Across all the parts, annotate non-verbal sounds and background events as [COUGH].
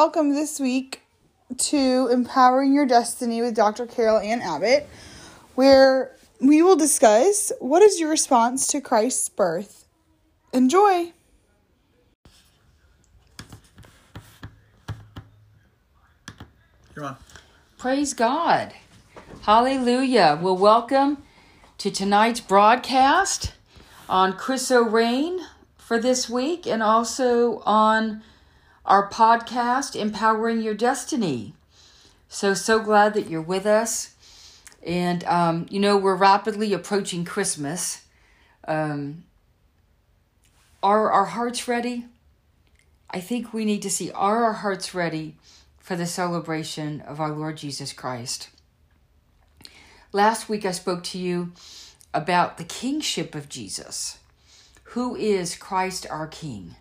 welcome this week to Empowering Your Destiny with Dr. Carol Ann Abbott, where we will discuss what is your response to Christ's birth. Enjoy! You're on. Praise God. Hallelujah. Well, welcome to tonight's broadcast on Chris O'Rain for this week and also on our podcast, Empowering Your Destiny. So, so glad that you're with us. And, um, you know, we're rapidly approaching Christmas. Um, are our hearts ready? I think we need to see are our hearts ready for the celebration of our Lord Jesus Christ? Last week I spoke to you about the kingship of Jesus. Who is Christ our King?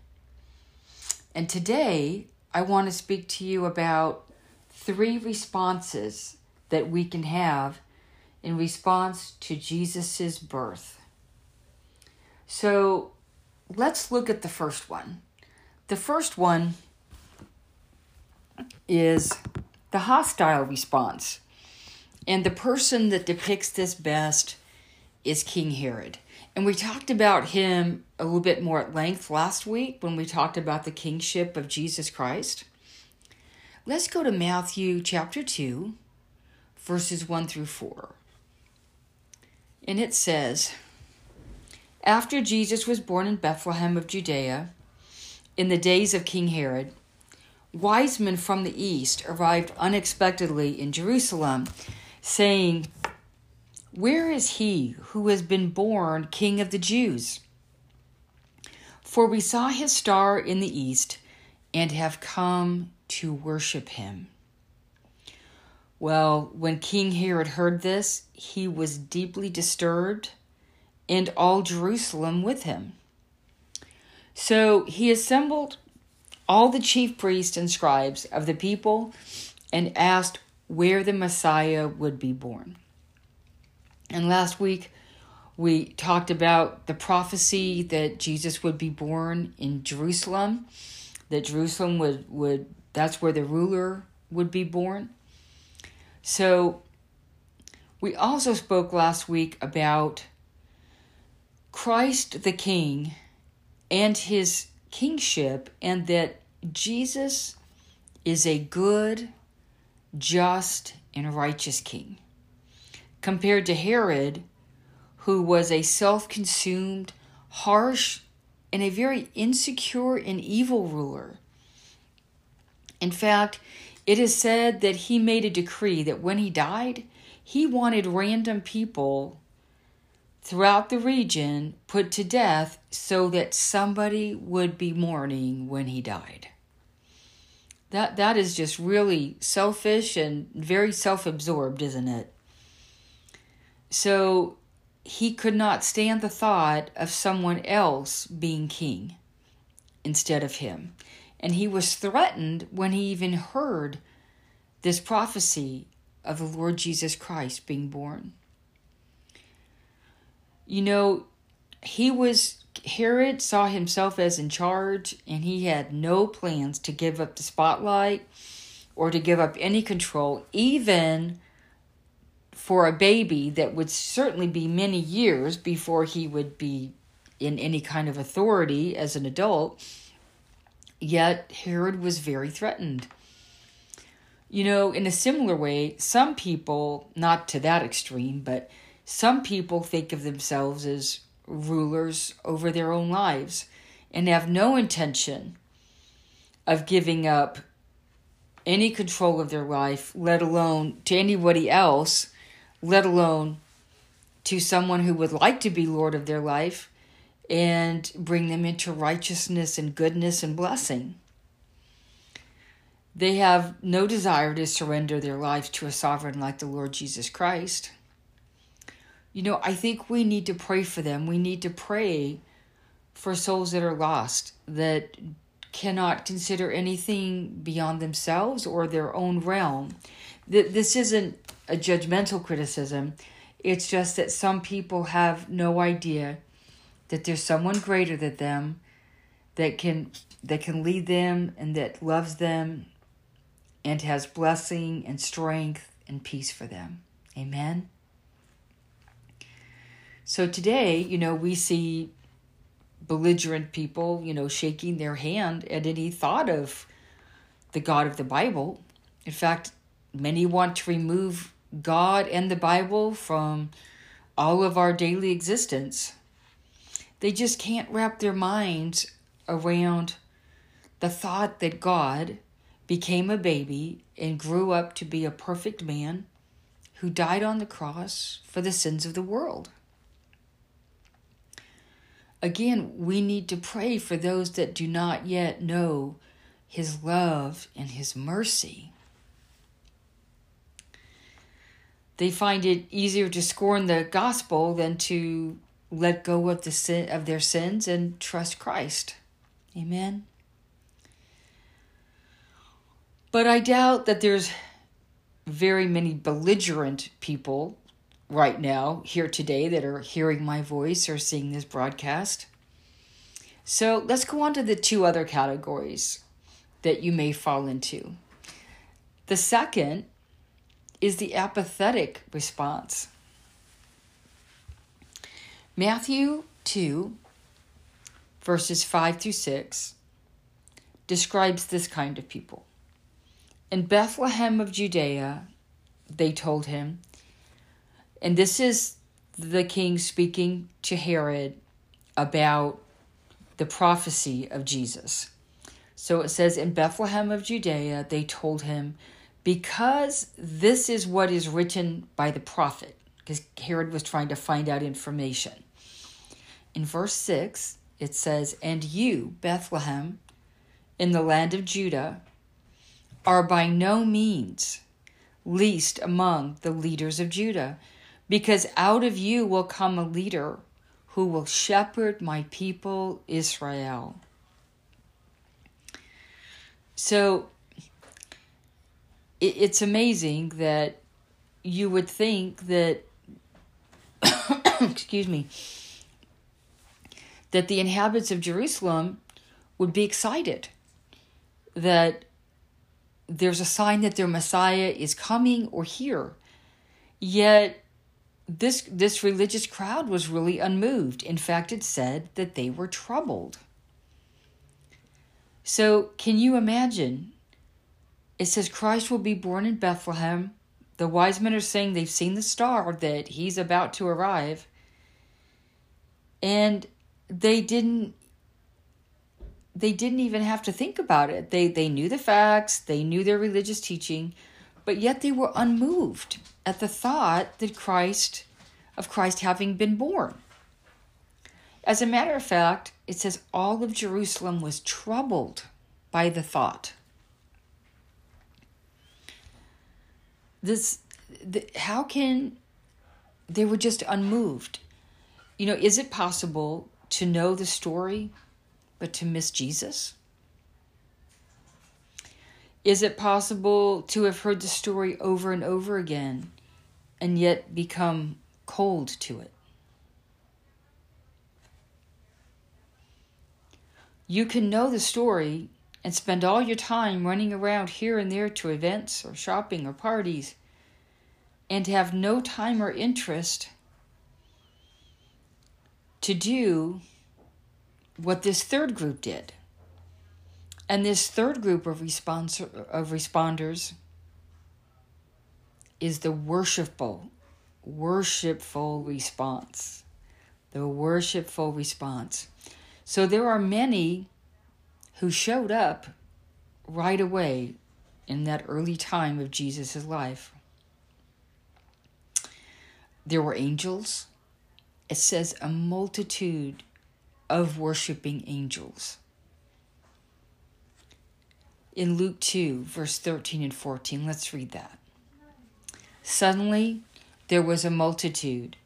And today I want to speak to you about three responses that we can have in response to Jesus' birth. So let's look at the first one. The first one is the hostile response. And the person that depicts this best is King Herod. And we talked about him a little bit more at length last week when we talked about the kingship of Jesus Christ. Let's go to Matthew chapter 2, verses 1 through 4. And it says, After Jesus was born in Bethlehem of Judea, in the days of King Herod, wise men from the east arrived unexpectedly in Jerusalem, saying, Where is he who has been born King of the Jews? For we saw his star in the east and have come to worship him. Well, when King Herod heard this, he was deeply disturbed, and all Jerusalem with him. So he assembled all the chief priests and scribes of the people and asked where the Messiah would be born. And last week we talked about the prophecy that Jesus would be born in Jerusalem, that Jerusalem would, would that's where the ruler would be born. So we also spoke last week about Christ the King and his kingship, and that Jesus is a good, just, and righteous king. Compared to Herod, who was a self consumed, harsh, and a very insecure and evil ruler. In fact, it is said that he made a decree that when he died, he wanted random people throughout the region put to death so that somebody would be mourning when he died. That that is just really selfish and very self-absorbed, isn't it? So he could not stand the thought of someone else being king instead of him. And he was threatened when he even heard this prophecy of the Lord Jesus Christ being born. You know, he was, Herod saw himself as in charge, and he had no plans to give up the spotlight or to give up any control, even for a baby that would certainly be many years before he would be in any kind of authority as an adult. Yet Herod was very threatened. You know, in a similar way, some people, not to that extreme, but some people think of themselves as rulers over their own lives and have no intention of giving up any control of their life, let alone to anybody else, let alone to someone who would like to be Lord of their life and bring them into righteousness and goodness and blessing. They have no desire to surrender their lives to a sovereign like the Lord Jesus Christ you know, I think we need to pray for them. We need to pray for souls that are lost, that cannot consider anything beyond themselves or their own realm. That This isn't a judgmental criticism. It's just that some people have no idea that there's someone greater than them that can that can lead them and that loves them and has blessing and strength and peace for them. Amen. So today, you know, we see belligerent people, you know, shaking their hand at any thought of the God of the Bible. In fact, many want to remove God and the Bible from all of our daily existence. They just can't wrap their minds around the thought that God became a baby and grew up to be a perfect man who died on the cross for the sins of the world. Again, we need to pray for those that do not yet know his love and his mercy. They find it easier to scorn the gospel than to let go of the sin of their sins and trust Christ. Amen. But I doubt that there's very many belligerent people right now here today that are hearing my voice or seeing this broadcast. So let's go on to the two other categories that you may fall into. The second is the apathetic response. Matthew 2, verses 5 through 6, describes this kind of people. In Bethlehem of Judea, they told him, and this is the king speaking to Herod about the prophecy of Jesus. So it says, In Bethlehem of Judea, they told him, Because this is what is written by the prophet, because Herod was trying to find out information. In verse 6, it says, And you, Bethlehem, in the land of Judah, are by no means least among the leaders of Judah because out of you will come a leader who will shepherd my people Israel. So it's amazing that you would think that, [COUGHS] excuse me, that the inhabitants of Jerusalem would be excited that there's a sign that their Messiah is coming or here. Yet this this religious crowd was really unmoved. In fact, it said that they were troubled. So, can you imagine? It says Christ will be born in Bethlehem. The wise men are saying they've seen the star that he's about to arrive. And they didn't they didn't even have to think about it. They they knew the facts, they knew their religious teaching, but yet they were unmoved at the thought that Christ, of Christ having been born. As a matter of fact, it says all of Jerusalem was troubled by the thought. This, the, how can they were just unmoved? You know, is it possible to know the story but to miss Jesus? Is it possible to have heard the story over and over again and yet become cold to it? You can know the story and spend all your time running around here and there to events or shopping or parties and have no time or interest to do what this third group did. And this third group of, response, of responders is the worshipful, worshipful response. The worshipful response. So there are many who showed up right away in that early time of Jesus' life. There were angels. It says a multitude of worshiping angels. In Luke 2, verse 13 and 14, let's read that. Suddenly there was a multitude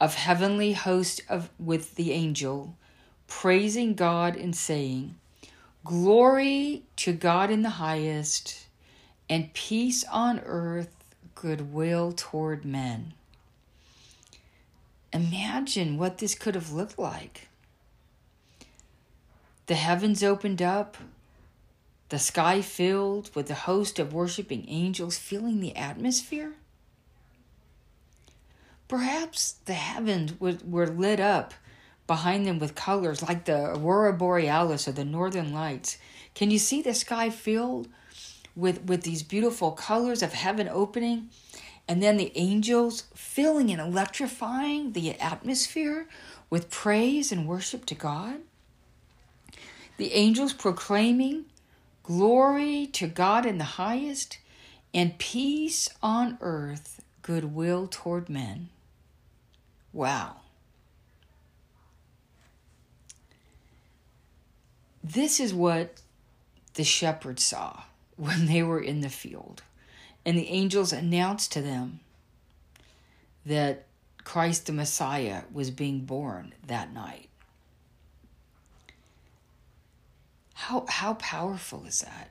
of heavenly hosts of, with the angel, praising God and saying, Glory to God in the highest, and peace on earth, goodwill toward men. Imagine what this could have looked like the heavens opened up, the sky filled with a host of worshiping angels filling the atmosphere? Perhaps the heavens were lit up behind them with colors like the aurora borealis or the northern lights. Can you see the sky filled with, with these beautiful colors of heaven opening? And then the angels filling and electrifying the atmosphere with praise and worship to God? The angels proclaiming glory to God in the highest and peace on earth, goodwill toward men. Wow. This is what the shepherds saw when they were in the field. And the angels announced to them that Christ the Messiah was being born that night. How, how powerful is that?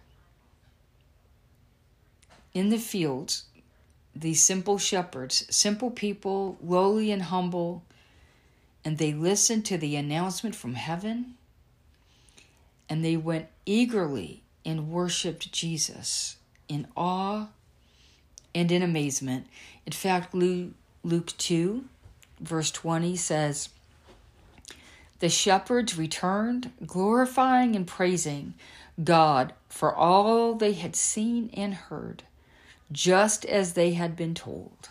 In the fields, these simple shepherds, simple people, lowly and humble, and they listened to the announcement from heaven, and they went eagerly and worshiped Jesus in awe and in amazement. In fact, Luke 2, verse 20 says, The shepherds returned, glorifying and praising God for all they had seen and heard, just as they had been told.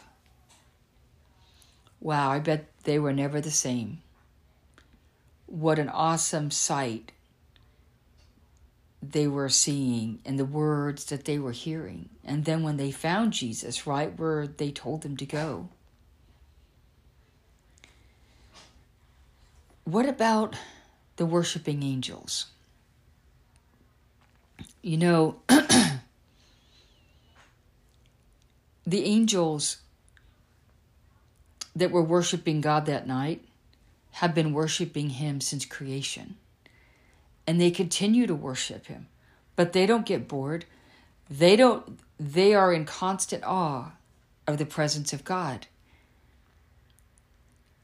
Wow, I bet they were never the same. What an awesome sight they were seeing and the words that they were hearing. And then when they found Jesus right where they told them to go. What about the worshiping angels? You know, [CLEARS THROAT] the angels that were worshiping God that night have been worshiping Him since creation and they continue to worship him. But they don't get bored. They don't they are in constant awe of the presence of God.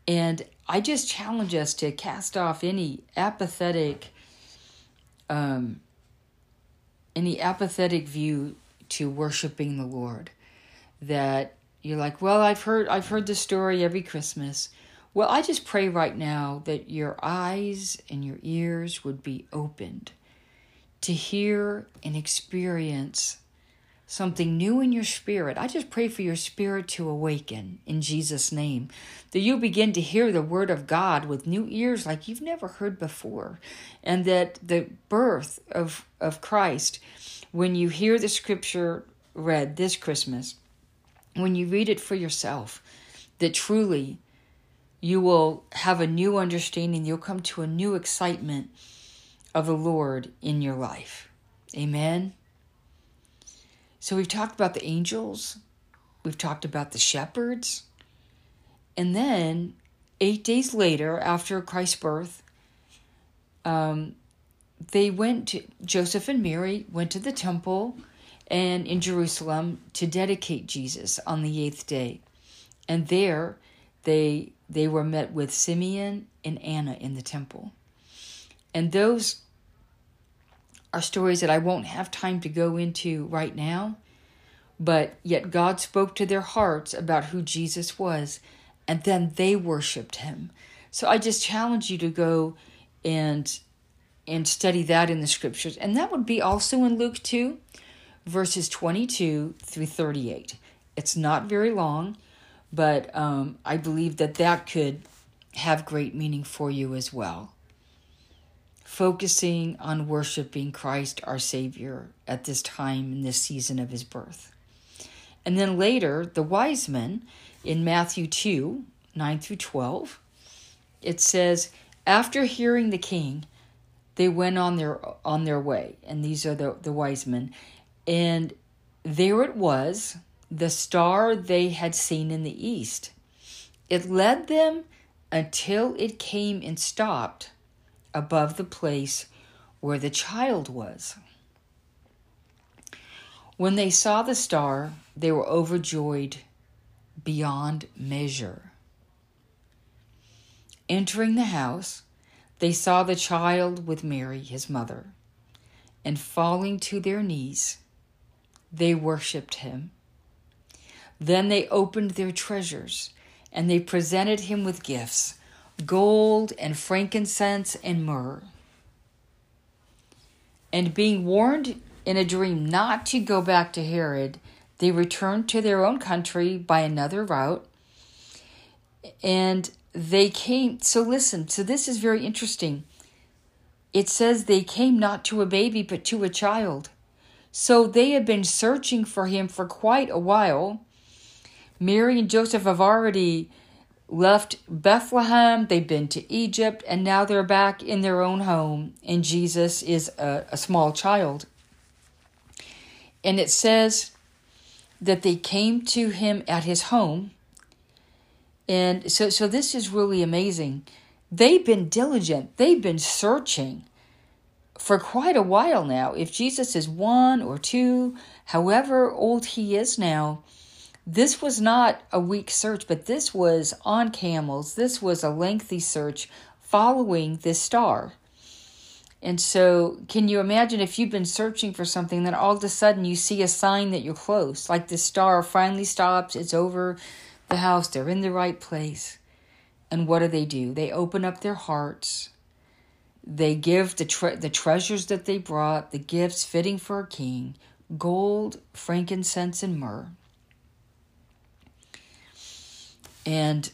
And I just challenge us to cast off any apathetic um, any apathetic view to worshiping the Lord. That you're like, well, I've heard I've heard the story every Christmas. Well, I just pray right now that your eyes and your ears would be opened to hear and experience something new in your spirit. I just pray for your spirit to awaken in Jesus' name, that you begin to hear the word of God with new ears like you've never heard before, and that the birth of, of Christ, when you hear the scripture read this Christmas, when you read it for yourself, that truly you will have a new understanding. You'll come to a new excitement of the Lord in your life. Amen. So we've talked about the angels, we've talked about the shepherds, and then eight days later, after Christ's birth, um, they went to Joseph and Mary went to the temple and in Jerusalem to dedicate Jesus on the eighth day. And there they they were met with Simeon and Anna in the temple. And those are stories that I won't have time to go into right now, but yet God spoke to their hearts about who Jesus was, and then they worshiped him. So I just challenge you to go and and study that in the scriptures. And that would be also in Luke 2, verses 22 through 38. It's not very long, but um, I believe that that could have great meaning for you as well. Focusing on worshiping Christ our Savior at this time in this season of his birth. And then later, the wise men in Matthew 2 9 through 12, it says, After hearing the king, they went on their on their way. And these are the, the wise men. And there it was the star they had seen in the east. It led them until it came and stopped above the place where the child was. When they saw the star, they were overjoyed beyond measure. Entering the house, they saw the child with Mary, his mother, and falling to their knees, they worshipped him. Then they opened their treasures and they presented him with gifts gold and frankincense and myrrh. And being warned in a dream not to go back to Herod, they returned to their own country by another route. And they came, so listen, so this is very interesting. It says they came not to a baby, but to a child. So they had been searching for him for quite a while. Mary and Joseph have already left Bethlehem, they've been to Egypt, and now they're back in their own home, and Jesus is a, a small child. And it says that they came to him at his home. And so, so this is really amazing. They've been diligent, they've been searching for quite a while now. If Jesus is one or two, however old he is now, this was not a weak search, but this was on camels. This was a lengthy search following this star. And so, can you imagine if you've been searching for something, then all of a sudden you see a sign that you're close? Like the star finally stops, it's over the house, they're in the right place. And what do they do? They open up their hearts. They give the, tre- the treasures that they brought, the gifts fitting for a king gold, frankincense, and myrrh. And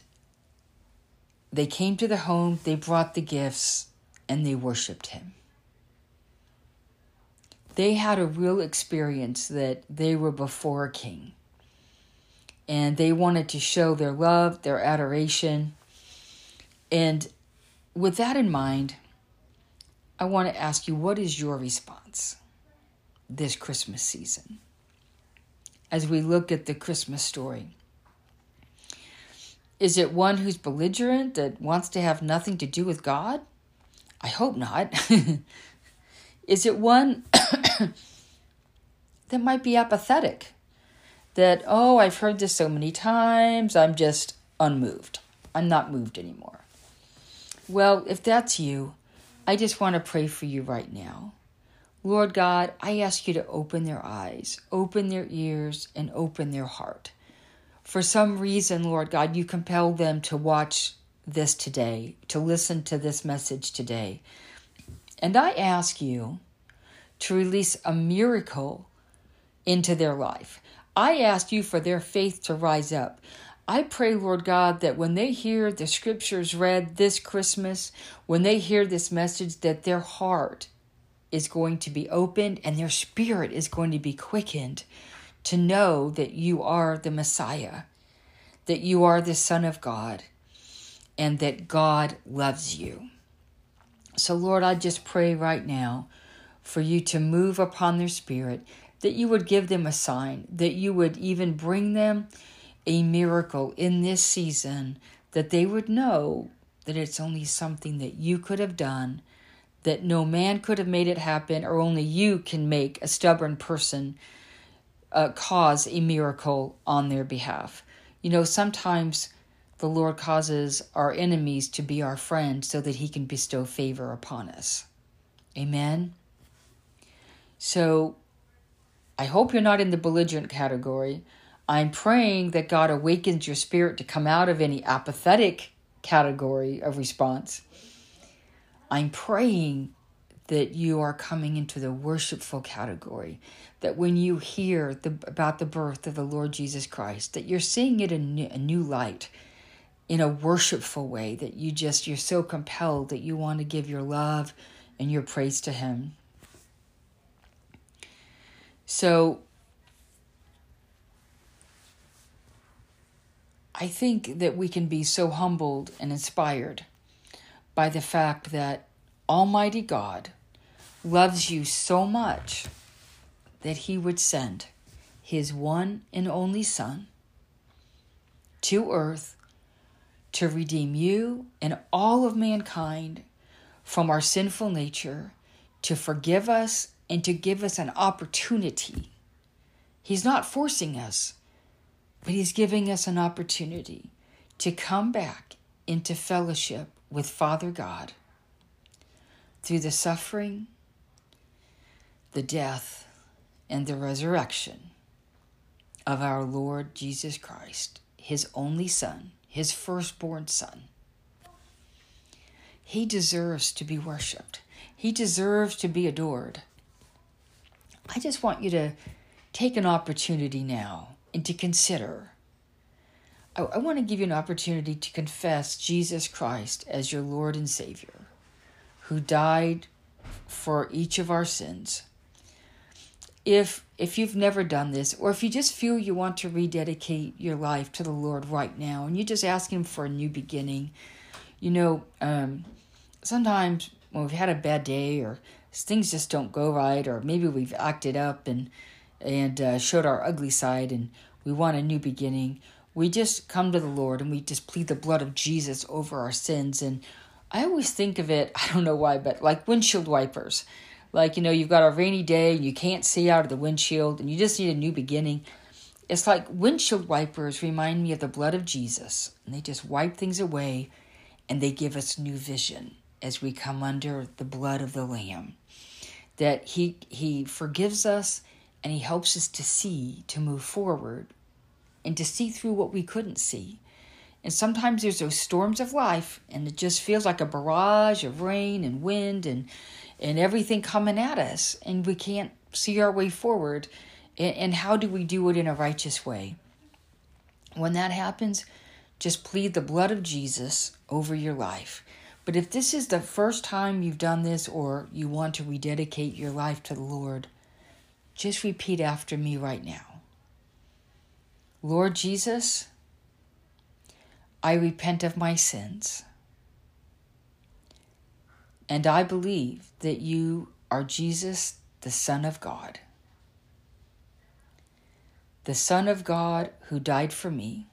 they came to the home, they brought the gifts, and they worshiped him. They had a real experience that they were before a king. And they wanted to show their love, their adoration. And with that in mind, I want to ask you what is your response this Christmas season? As we look at the Christmas story, is it one who's belligerent that wants to have nothing to do with God? I hope not. [LAUGHS] Is it one [COUGHS] that might be apathetic? That, oh, I've heard this so many times, I'm just unmoved. I'm not moved anymore. Well, if that's you, I just want to pray for you right now. Lord God, I ask you to open their eyes, open their ears, and open their heart for some reason, Lord God, you compelled them to watch this today, to listen to this message today. And I ask you to release a miracle into their life. I ask you for their faith to rise up. I pray, Lord God, that when they hear the scriptures read this Christmas, when they hear this message, that their heart is going to be opened and their spirit is going to be quickened to know that you are the Messiah, that you are the Son of God, and that God loves you. So, Lord, I just pray right now for you to move upon their spirit, that you would give them a sign, that you would even bring them a miracle in this season, that they would know that it's only something that you could have done, that no man could have made it happen, or only you can make a stubborn person uh, cause a miracle on their behalf. You know, sometimes the Lord causes our enemies to be our friends so that he can bestow favor upon us. Amen. So I hope you're not in the belligerent category. I'm praying that God awakens your spirit to come out of any apathetic category of response. I'm praying that you are coming into the worshipful category. That when you hear the, about the birth of the Lord Jesus Christ, that you're seeing it in a new light, in a worshipful way, that you just, you're so compelled that you want to give your love and your praise to Him. So, I think that we can be so humbled and inspired by the fact that Almighty God loves you so much that he would send his one and only Son to earth to redeem you and all of mankind from our sinful nature, to forgive us, and to give us an opportunity. He's not forcing us, but He's giving us an opportunity to come back into fellowship with Father God through the suffering, the death and the resurrection of our Lord Jesus Christ, his only Son, his firstborn Son. He deserves to be worshiped, he deserves to be adored. I just want you to take an opportunity now and to consider. I, I want to give you an opportunity to confess Jesus Christ as your Lord and Savior, who died for each of our sins. If if you've never done this, or if you just feel you want to rededicate your life to the Lord right now, and you just ask Him for a new beginning, you know, um, sometimes when we've had a bad day or things just don't go right, or maybe we've acted up and and uh, showed our ugly side, and we want a new beginning. We just come to the Lord and we just plead the blood of Jesus over our sins. And I always think of it, [LAUGHS] I don't know why, but like windshield wipers. Like, you know, you've got a rainy day and you can't see out of the windshield and you just need a new beginning. It's like windshield wipers remind me of the blood of Jesus. And they just wipe things away and they give us new vision as we come under the blood of the Lamb. That He He forgives us and He helps us to see, to move forward, and to see through what we couldn't see. And sometimes there's those storms of life, and it just feels like a barrage of rain and wind and and everything coming at us, and we can't see our way forward. And, and how do we do it in a righteous way? When that happens, just plead the blood of Jesus over your life. But if this is the first time you've done this or you want to rededicate your life to the Lord, just repeat after me right now. Lord Jesus, I repent of my sins. And I believe that you are Jesus, the Son of God. The Son of God who died for me.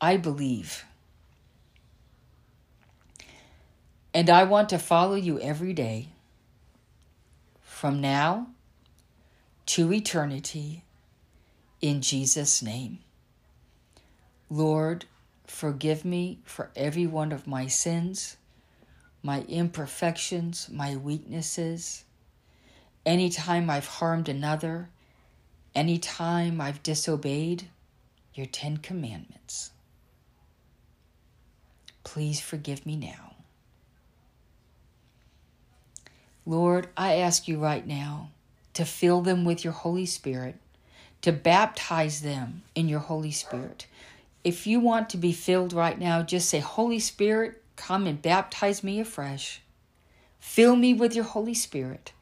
I believe. And I want to follow you every day from now to eternity in Jesus' name. Lord, forgive me for every one of my sins, my imperfections, my weaknesses. Anytime I've harmed another, anytime I've disobeyed your Ten Commandments. Please forgive me now. Lord, I ask you right now to fill them with your Holy Spirit, to baptize them in your Holy Spirit. If you want to be filled right now, just say, Holy Spirit, come and baptize me afresh. Fill me with your Holy Spirit,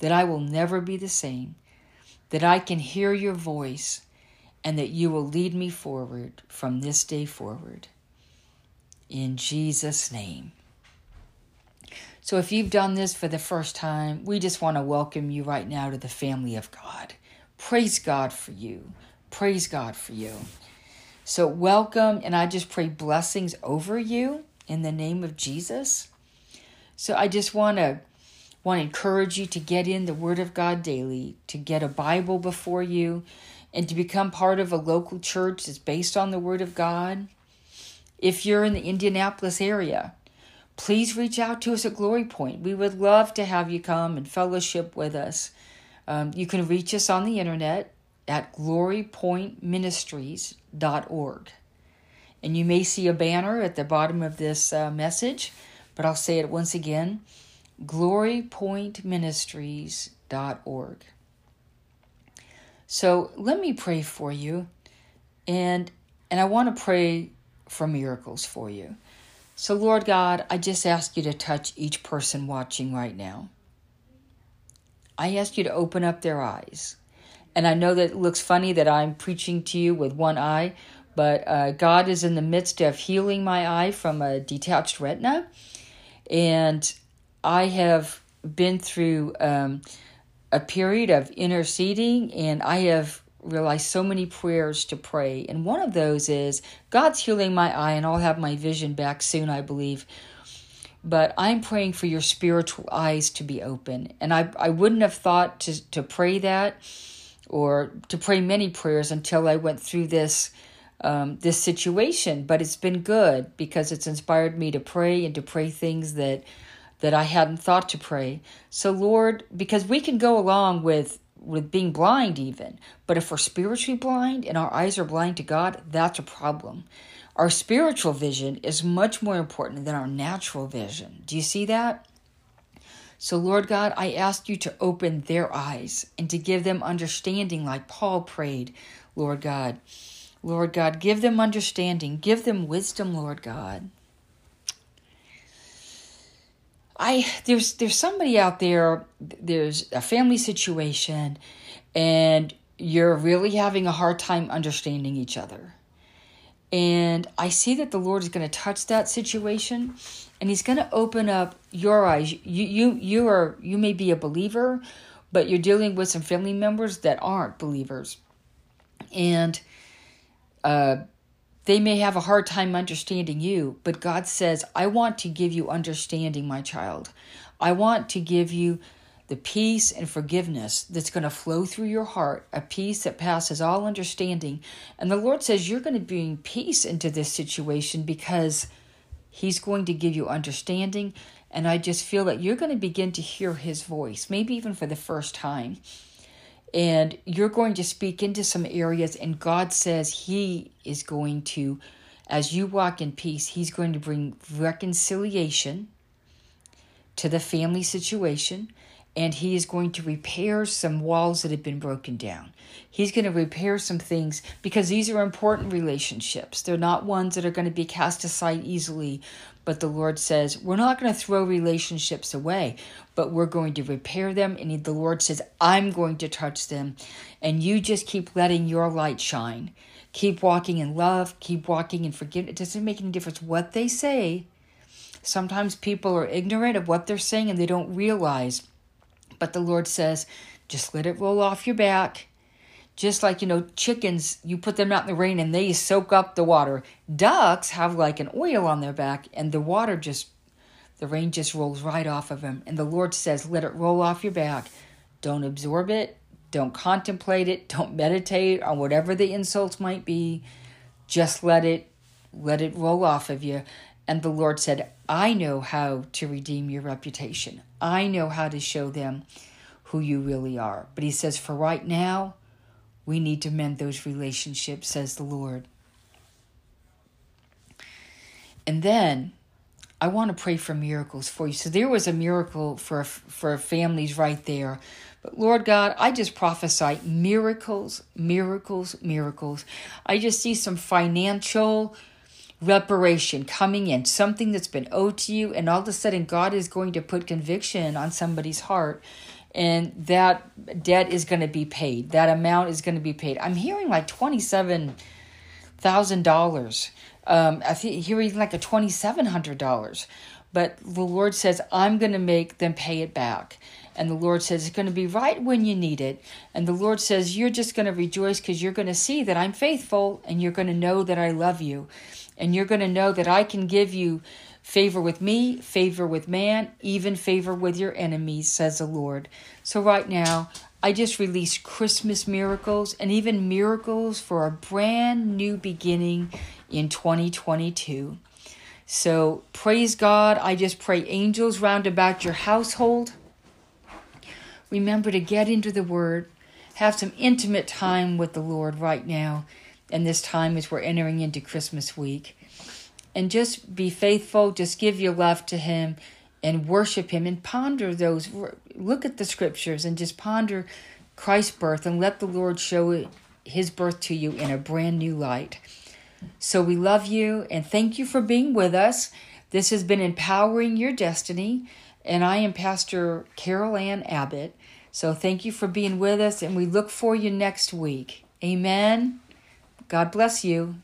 that I will never be the same, that I can hear your voice, and that you will lead me forward from this day forward. In Jesus' name. So if you've done this for the first time, we just want to welcome you right now to the family of God. Praise God for you. Praise God for you. So welcome, and I just pray blessings over you in the name of Jesus. So I just want to want to encourage you to get in the Word of God daily, to get a Bible before you, and to become part of a local church that's based on the Word of God. If you're in the Indianapolis area, please reach out to us at Glory Point. We would love to have you come and fellowship with us. Um, you can reach us on the internet at glorypointministries.org. And you may see a banner at the bottom of this uh, message, but I'll say it once again glorypointministries.org. So let me pray for you, and, and I want to pray for miracles for you. So, Lord God, I just ask you to touch each person watching right now. I ask you to open up their eyes. And I know that it looks funny that I'm preaching to you with one eye, but uh, God is in the midst of healing my eye from a detached retina. And I have been through um, a period of interceding, and I have realized so many prayers to pray. And one of those is God's healing my eye, and I'll have my vision back soon, I believe. But I'm praying for your spiritual eyes to be open. And I, I wouldn't have thought to, to pray that or to pray many prayers until I went through this um, this situation. But it's been good because it's inspired me to pray and to pray things that that I hadn't thought to pray. So, Lord, because we can go along with with being blind even, but if we're spiritually blind and our eyes are blind to God, that's a problem. Our spiritual vision is much more important than our natural vision. Do you see that? So, Lord God, I ask you to open their eyes and to give them understanding, like Paul prayed, Lord God. Lord God, give them understanding, give them wisdom, Lord God. I there's there's somebody out there there's a family situation and you're really having a hard time understanding each other. And I see that the Lord is going to touch that situation and he's going to open up your eyes. You you you are you may be a believer, but you're dealing with some family members that aren't believers. And uh they may have a hard time understanding you, but God says, I want to give you understanding, my child. I want to give you the peace and forgiveness that's going to flow through your heart, a peace that passes all understanding. And the Lord says, You're going to bring peace into this situation because He's going to give you understanding. And I just feel that you're going to begin to hear His voice, maybe even for the first time and you're going to speak into some areas and god says he is going to as you walk in peace he's going to bring reconciliation to the family situation and he is going to repair some walls that have been broken down. He's going to repair some things because these are important relationships. They're not ones that are going to be cast aside easily but the Lord says, we're not going to throw relationships away, but we're going to repair them. And the Lord says, I'm going to touch them. And you just keep letting your light shine. Keep walking in love, keep walking in forgiveness. It doesn't make any difference what they say. Sometimes people are ignorant of what they're saying and they don't realize. But the Lord says, just let it roll off your back. Just like you know chickens you put them out in the rain and they soak up the water. Ducks have like an oil on their back and the water just the rain just rolls right off of them and the lord says let it roll off your back. Don't absorb it. Don't contemplate it. Don't meditate on whatever the insults might be. Just let it let it roll off of you. And the lord said i know how to redeem your reputation i know how to show them who you really are but he says for right now we need to mend those relationships, says the Lord. And then I want to pray for miracles for you. So there was a miracle for for families right there. But Lord God, I just prophesy miracles, miracles, miracles. I just see some financial reparation coming in, something that's been owed to you, and all of a sudden God is going to put conviction on somebody's heart and that debt is going to be paid. That amount is going to be paid. I'm hearing like twenty-seven thousand dollars. Um, I think hearing like a twenty-seven hundred dollars. But the Lord says, I'm going to make them pay it back. And the Lord says, it's going to be right when you need it. And the Lord says, you're just going to rejoice because you're going to see that I'm faithful and you're going to know that I love you. And you're going to know that I can give you Favor with me, favor with man, even favor with your enemies, says the Lord. So, right now, I just released Christmas miracles and even miracles for a brand new beginning in 2022. So, praise God. I just pray angels round about your household. Remember to get into the Word, have some intimate time with the Lord right now, and this time as we're entering into Christmas week and just be faithful, just give your love to Him and worship Him and ponder those. Look at the scriptures and just ponder Christ's birth and let the Lord show His birth to you in a brand new light. So we love you and thank you for being with us. This has been Empowering Your Destiny, and I am Pastor Carol Ann Abbott. So thank you for being with us, and we look for you next week. Amen. God bless you.